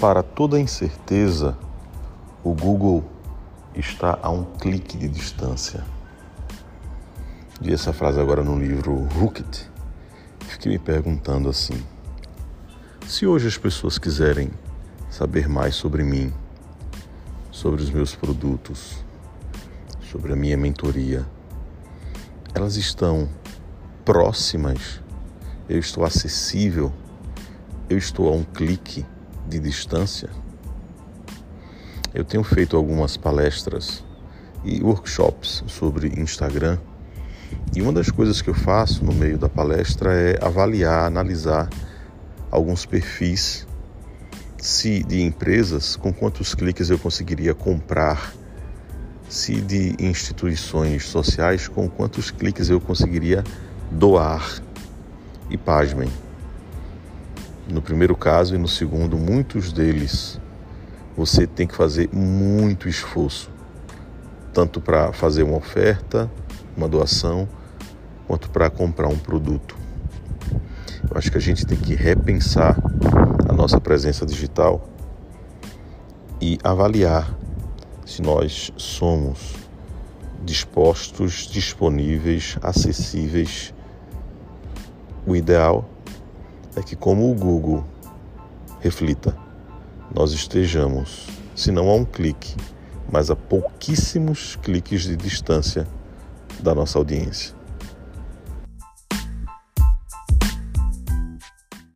Para toda incerteza, o Google está a um clique de distância. Vi essa frase agora no livro Hooked. Fiquei me perguntando assim: se hoje as pessoas quiserem saber mais sobre mim, sobre os meus produtos, sobre a minha mentoria, elas estão próximas, eu estou acessível, eu estou a um clique de distância. Eu tenho feito algumas palestras e workshops sobre Instagram e uma das coisas que eu faço no meio da palestra é avaliar, analisar alguns perfis se de empresas com quantos cliques eu conseguiria comprar, se de instituições sociais com quantos cliques eu conseguiria doar. E pasmem, no primeiro caso e no segundo, muitos deles você tem que fazer muito esforço, tanto para fazer uma oferta, uma doação, quanto para comprar um produto. Eu acho que a gente tem que repensar a nossa presença digital e avaliar se nós somos dispostos, disponíveis, acessíveis. O ideal é que, como o Google reflita, nós estejamos, se não a um clique, mas a pouquíssimos cliques de distância da nossa audiência.